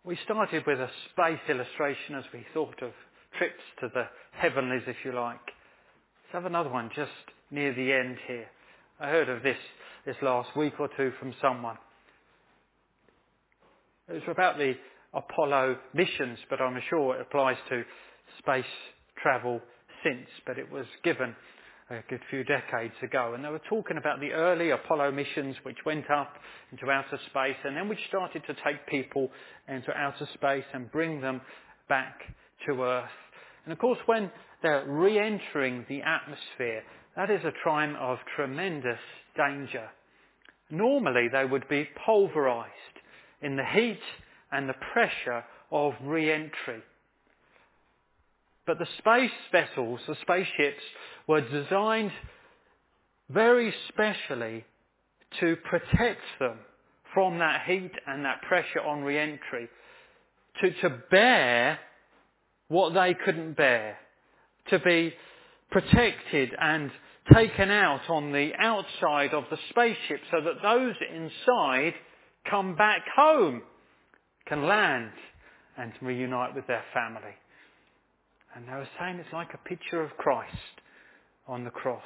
We started with a space illustration as we thought of trips to the heavenlies, if you like. Let's have another one just near the end here. I heard of this this last week or two from someone. It was about the Apollo missions, but I'm sure it applies to space travel since, but it was given a good few decades ago. And they were talking about the early Apollo missions which went up into outer space and then which started to take people into outer space and bring them back to Earth. And of course when they're re-entering the atmosphere, that is a time of tremendous danger. Normally they would be pulverized in the heat and the pressure of re-entry. But the space vessels, the spaceships, were designed very specially to protect them from that heat and that pressure on re-entry, to, to bear what they couldn't bear, to be protected and taken out on the outside of the spaceship so that those inside come back home, can land and reunite with their family. And they were saying it's like a picture of Christ on the cross.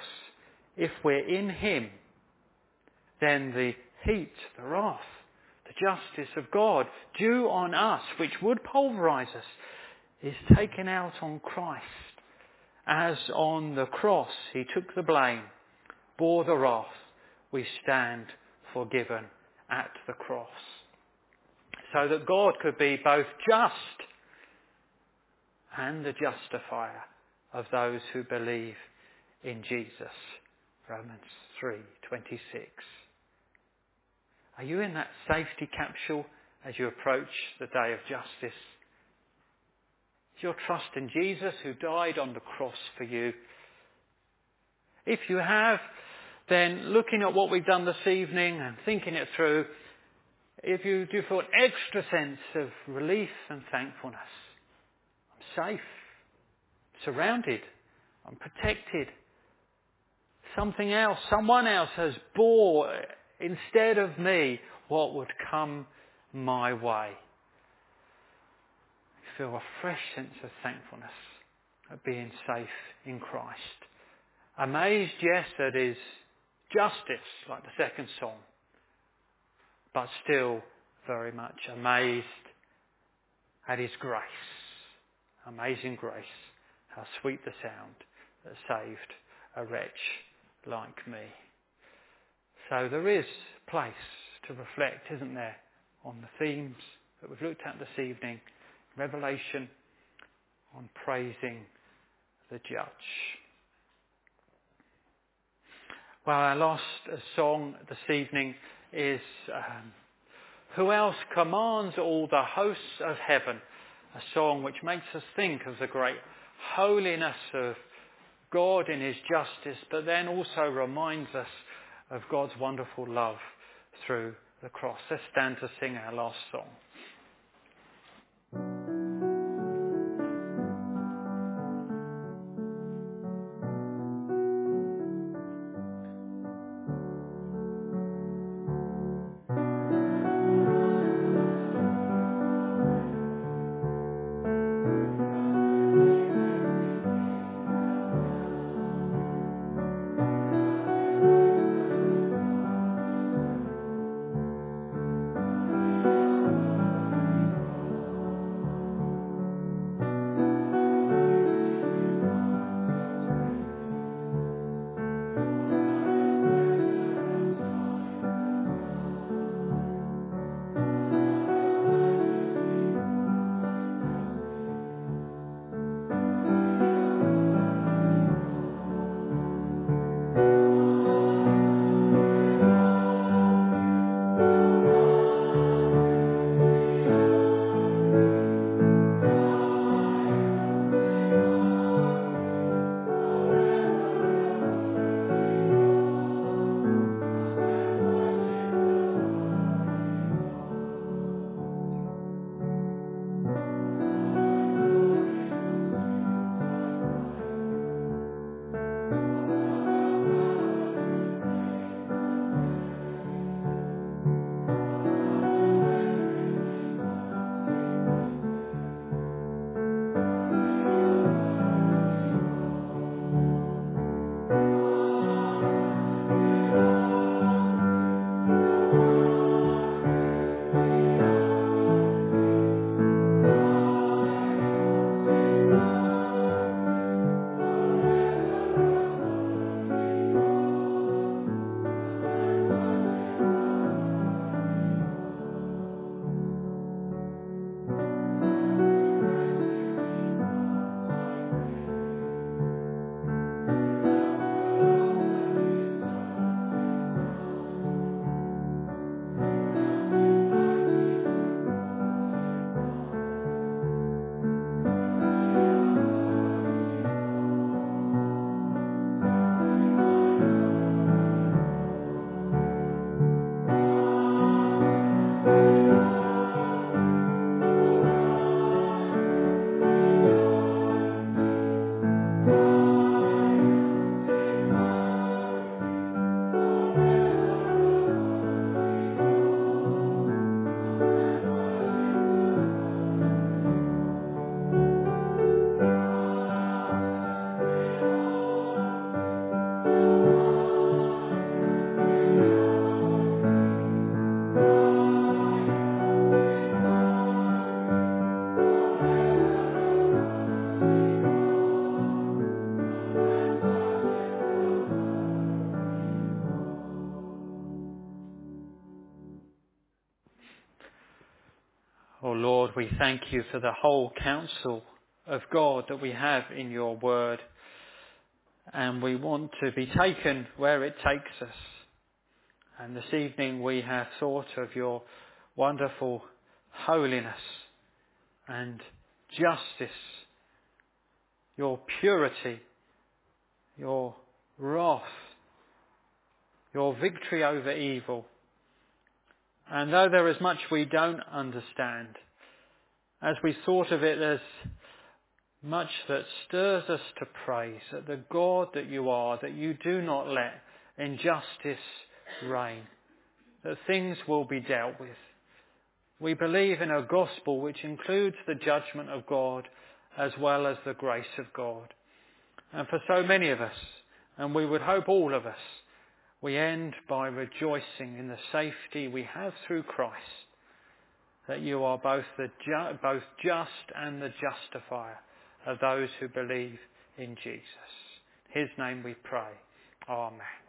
If we're in Him, then the heat, the wrath, the justice of God due on us, which would pulverize us, is taken out on Christ. As on the cross He took the blame, bore the wrath, we stand forgiven at the cross. So that God could be both just and the justifier of those who believe in Jesus. Romans 3:26. Are you in that safety capsule as you approach the day of justice? Is your trust in Jesus who died on the cross for you? If you have, then looking at what we've done this evening and thinking it through, if you do feel an extra sense of relief and thankfulness, I'm safe, surrounded, I'm protected. Something else, someone else has bore instead of me what would come my way. I feel a fresh sense of thankfulness at being safe in Christ. Amazed, yes, at his justice, like the second song, but still very much amazed at his grace. Amazing grace. How sweet the sound that saved a wretch like me. So there is place to reflect, isn't there, on the themes that we've looked at this evening. Revelation on praising the judge. Well, our last song this evening is um, Who Else Commands All the Hosts of Heaven, a song which makes us think of the great holiness of God in His justice, but then also reminds us of God's wonderful love through the cross. Let's stand to sing our last song. We thank you for the whole counsel of God that we have in your word. And we want to be taken where it takes us. And this evening we have thought of your wonderful holiness and justice, your purity, your wrath, your victory over evil. And though there is much we don't understand, as we thought of it, there's much that stirs us to praise that the God that you are, that you do not let injustice reign, that things will be dealt with. We believe in a gospel which includes the judgment of God as well as the grace of God. And for so many of us, and we would hope all of us, we end by rejoicing in the safety we have through Christ, that you are both, the ju- both just and the justifier of those who believe in Jesus. His name we pray. Amen.